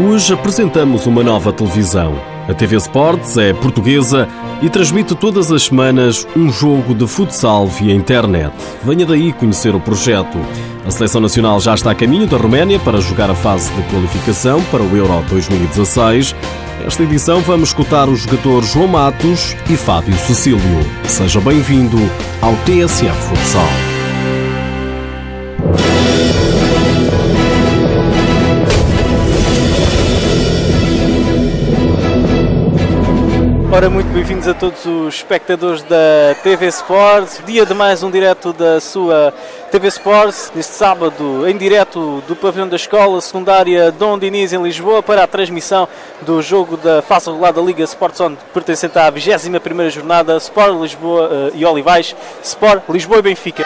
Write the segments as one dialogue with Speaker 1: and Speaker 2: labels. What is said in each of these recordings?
Speaker 1: Hoje apresentamos uma nova televisão. A TV Sports é portuguesa e transmite todas as semanas um jogo de futsal via internet. Venha daí conhecer o projeto. A Seleção Nacional já está a caminho da Roménia para jogar a fase de qualificação para o Euro 2016. Nesta edição vamos escutar os jogadores João Matos e Fábio Cecílio. Seja bem-vindo ao TSF Futsal.
Speaker 2: Ora, muito bem-vindos a todos os espectadores da TV Sports. Dia de mais um direto da sua TV Sports, neste sábado, em direto do pavilhão da escola secundária Dom Diniz, em Lisboa, para a transmissão do jogo da fase regular da Liga Sport Zone, pertencente à 21 jornada Sport Lisboa uh, e Olivais, Sport Lisboa e Benfica.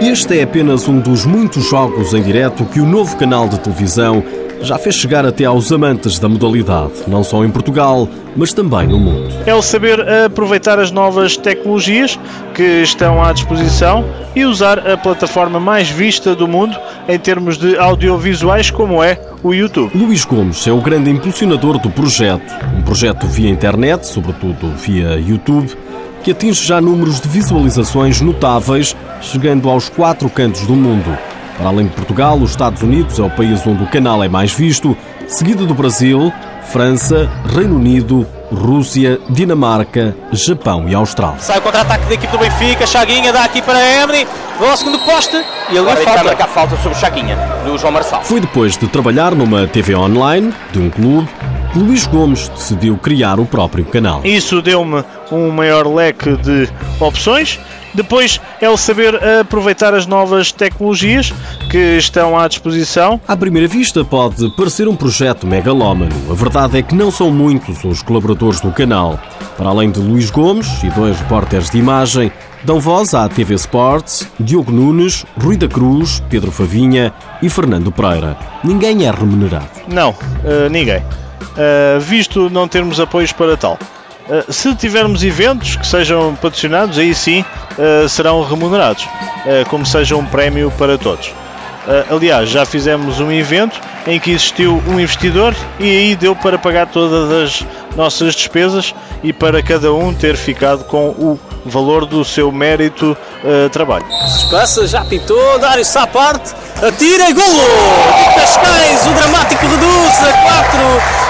Speaker 1: Este é apenas um dos muitos jogos em direto que o novo canal de televisão já fez chegar até aos amantes da modalidade, não só em Portugal, mas também no mundo.
Speaker 3: É o saber aproveitar as novas tecnologias que estão à disposição e usar a plataforma mais vista do mundo em termos de audiovisuais, como é o YouTube.
Speaker 1: Luís Gomes é o grande impulsionador do projeto, um projeto via internet, sobretudo via YouTube, que atinge já números de visualizações notáveis, chegando aos quatro cantos do mundo. Para além de Portugal, os Estados Unidos é o país onde o canal é mais visto, seguido do Brasil, França, Reino Unido, Rússia, Dinamarca, Japão e Austrália.
Speaker 2: Sai o contra-ataque da equipe do Benfica, Chaguinha dá aqui para Emery, vai ao segundo poste e ali falta.
Speaker 4: marcar falta sobre Chaguinha, do João Marçal.
Speaker 1: Foi depois de trabalhar numa TV online, de um clube, que Luís Gomes decidiu criar o próprio canal.
Speaker 3: Isso deu-me um maior leque de opções depois é o saber aproveitar as novas tecnologias que estão à disposição.
Speaker 1: À primeira vista pode parecer um projeto megalómano. A verdade é que não são muitos os colaboradores do canal. Para além de Luís Gomes e dois repórteres de imagem, dão voz à TV Sports, Diogo Nunes, Rui da Cruz, Pedro Favinha e Fernando Pereira. Ninguém é remunerado.
Speaker 3: Não, uh, ninguém. Uh, visto não termos apoios para tal. Uh, se tivermos eventos que sejam patrocinados, aí sim uh, serão remunerados, uh, como seja um prémio para todos. aliás, já fizemos um evento em que existiu um investidor e aí deu para pagar todas as nossas despesas e para cada um ter ficado com o valor do seu mérito trabalho.
Speaker 2: Espaça, já pitou, Dário Saparte, atira e golo! Cascais, o dramático reduz a 4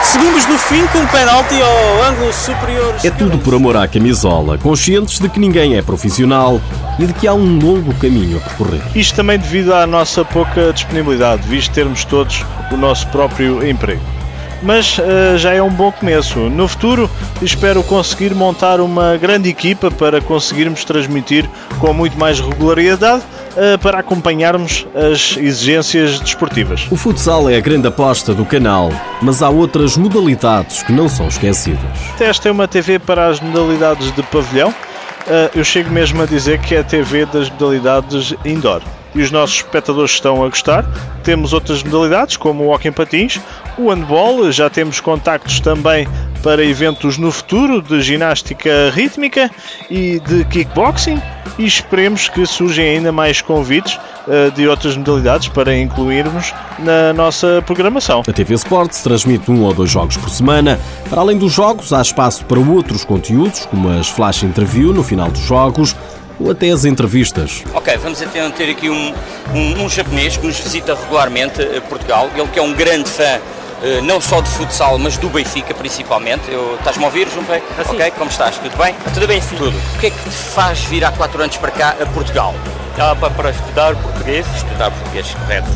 Speaker 2: segundos do fim com um penalti ao ângulo superior.
Speaker 1: É tudo por amor à camisola, conscientes de que ninguém é profissional e de que há um longo caminho a percorrer.
Speaker 3: Isto também devido à nossa pouca disponibilidade, visto termos todos o nosso próprio emprego mas uh, já é um bom começo. No futuro, espero conseguir montar uma grande equipa para conseguirmos transmitir com muito mais regularidade uh, para acompanharmos as exigências desportivas.
Speaker 1: O futsal é a grande aposta do canal, mas há outras modalidades que não são esquecidas.
Speaker 3: Esta é uma TV para as modalidades de pavilhão. Uh, eu chego mesmo a dizer que é a TV das modalidades indoor e os nossos espectadores estão a gostar. Temos outras modalidades, como o em patins, o handball, já temos contactos também para eventos no futuro de ginástica rítmica e de kickboxing e esperemos que surjam ainda mais convites uh, de outras modalidades para incluirmos na nossa programação.
Speaker 1: A TV Sports transmite um ou dois jogos por semana. Para além dos jogos, há espaço para outros conteúdos, como as flash interview no final dos jogos, ou até as entrevistas.
Speaker 4: Ok, vamos então ter aqui um, um, um japonês que nos visita regularmente a Portugal, ele que é um grande fã Uh, não só de futsal, mas do Benfica principalmente. Estás-me a ouvir, Jumpei? Ah, ok, como estás? Tudo bem?
Speaker 2: Tudo bem, sim.
Speaker 4: Tudo. O que é que te faz vir há 4 anos para cá, a Portugal?
Speaker 2: Ah, para, para estudar português.
Speaker 4: Estudar português, correto.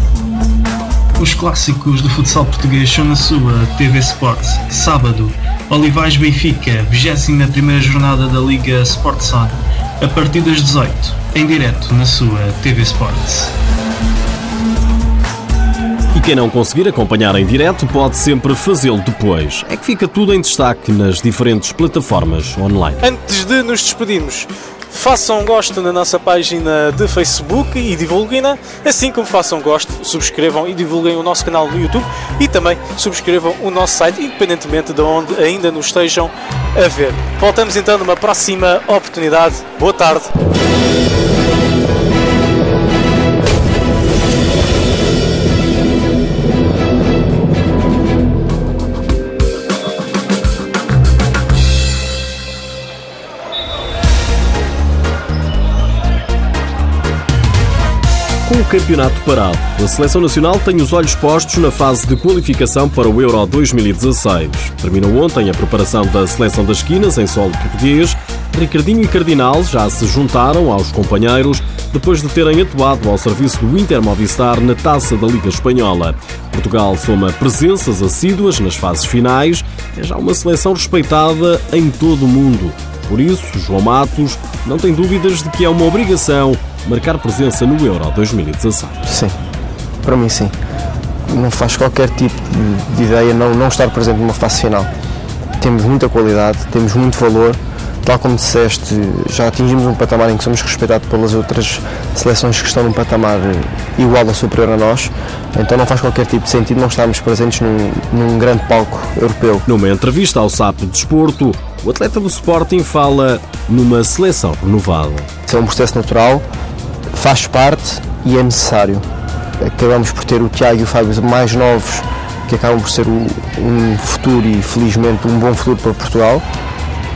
Speaker 5: Os clássicos do futsal português são na sua TV Sports. Sábado, Olivais Benfica, 21 jornada da Liga Sport a partir das 18, em direto na sua TV Sports.
Speaker 1: E quem não conseguir acompanhar em direto pode sempre fazê-lo depois. É que fica tudo em destaque nas diferentes plataformas online.
Speaker 2: Antes de nos despedirmos, façam gosto na nossa página de Facebook e divulguem-na, assim como façam gosto, subscrevam e divulguem o nosso canal no YouTube e também subscrevam o nosso site, independentemente de onde ainda nos estejam a ver. Voltamos então numa próxima oportunidade. Boa tarde.
Speaker 1: Campeonato parado. A seleção nacional tem os olhos postos na fase de qualificação para o Euro 2016. Terminou ontem a preparação da seleção das esquinas em solo português. Ricardinho e Cardinal já se juntaram aos companheiros depois de terem atuado ao serviço do Inter Movistar na taça da Liga Espanhola. Portugal soma presenças assíduas nas fases finais, é já uma seleção respeitada em todo o mundo. Por isso, João Matos não tem dúvidas de que é uma obrigação marcar presença no Euro 2016.
Speaker 6: Sim, para mim sim. Não faz qualquer tipo de ideia não, não estar presente numa fase final. Temos muita qualidade, temos muito valor. Tal como disseste, já atingimos um patamar em que somos respeitados pelas outras seleções que estão num patamar igual ou superior a nós, então não faz qualquer tipo de sentido não estarmos presentes num, num grande palco europeu.
Speaker 1: Numa entrevista ao SAP Desporto, o atleta do Sporting fala numa seleção renovada.
Speaker 6: É um processo natural, faz parte e é necessário. Acabamos por ter o Tiago e o Fábio mais novos, que acabam por ser um futuro e felizmente um bom futuro para Portugal.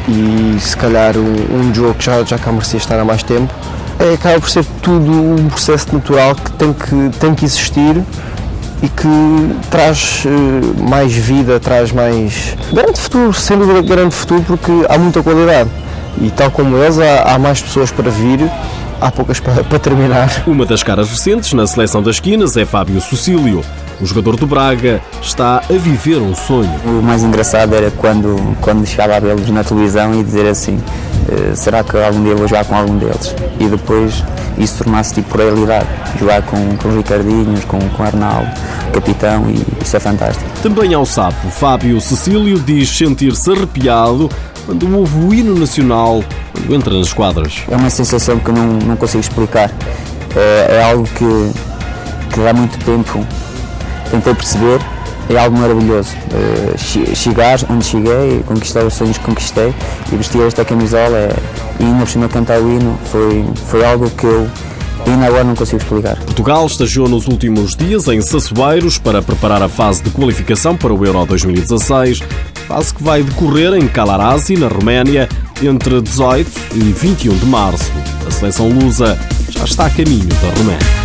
Speaker 6: E se calhar um, um jogo que já, já cá merecia estar há mais tempo. É, acaba por ser tudo um processo natural que tem que, tem que existir e que traz uh, mais vida, traz mais. grande futuro, sem dúvida grande futuro, porque há muita qualidade. E tal como eles, há, há mais pessoas para vir há poucas para, para, terminar.
Speaker 1: Uma das caras recentes na seleção das esquinas é Fábio Sucílio. O jogador do Braga está a viver um sonho.
Speaker 7: O mais engraçado era quando, quando chegava a vê-los na televisão e dizer assim: eh, será que algum dia vou jogar com algum deles? E depois isso tornasse tipo realidade. Jogar com, com os Ricardinhos, com, com o Arnaldo, capitão, e isso é fantástico.
Speaker 1: Também ao sapo, Fábio Cecílio diz sentir-se arrepiado quando ouve o hino nacional quando entra nas quadras.
Speaker 7: É uma sensação que eu não, não consigo explicar. É, é algo que, que há muito tempo tentei perceber. É algo maravilhoso. Uh, chegar onde cheguei, conquistar os sonhos que conquistei e vestir esta camisola é, e ainda por cima cantar o hino foi, foi algo que eu ainda agora não consigo explicar.
Speaker 1: Portugal estagiou nos últimos dias em Sassueiros para preparar a fase de qualificação para o Euro 2016 fase que vai decorrer em Calarasi, na Roménia, entre 18 e 21 de março. A seleção lusa já está a caminho da Roménia.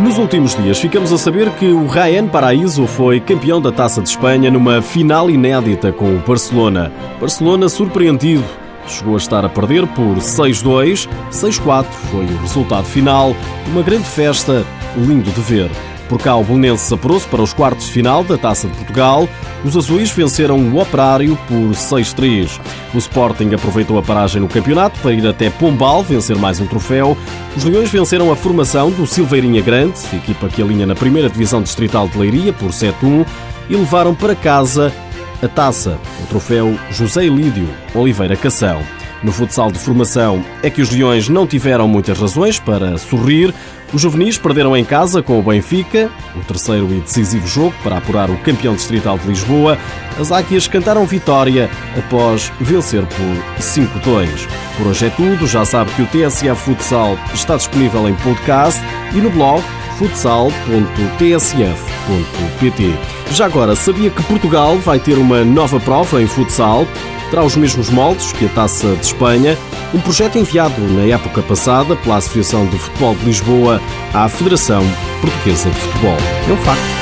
Speaker 1: Nos últimos dias ficamos a saber que o Ryan Paraíso foi campeão da Taça de Espanha numa final inédita com o Barcelona. Barcelona surpreendido. Chegou a estar a perder por 6-2, 6-4 foi o resultado final. Uma grande festa, lindo de ver. Por cá, o Belenenses apurou-se para os quartos de final da Taça de Portugal. Os azuis venceram o Operário por 6-3. O Sporting aproveitou a paragem no campeonato para ir até Pombal vencer mais um troféu. Os Leões venceram a formação do Silveirinha Grande, equipa que alinha na primeira divisão distrital de Leiria por 7-1, e levaram para casa a taça, o troféu José Lídio Oliveira Cação. No futsal de formação é que os Leões não tiveram muitas razões para sorrir. Os juvenis perderam em casa com o Benfica, o terceiro e decisivo jogo para apurar o campeão distrital de Lisboa. As Águias cantaram vitória após vencer por 5-2. Por hoje é tudo. Já sabe que o TSF Futsal está disponível em podcast e no blog futsal.tsf.pt. Já agora, sabia que Portugal vai ter uma nova prova em futsal? Terá os mesmos moldes que a Taça de Espanha, um projeto enviado na época passada pela Associação de Futebol de Lisboa à Federação Portuguesa de Futebol. É um facto.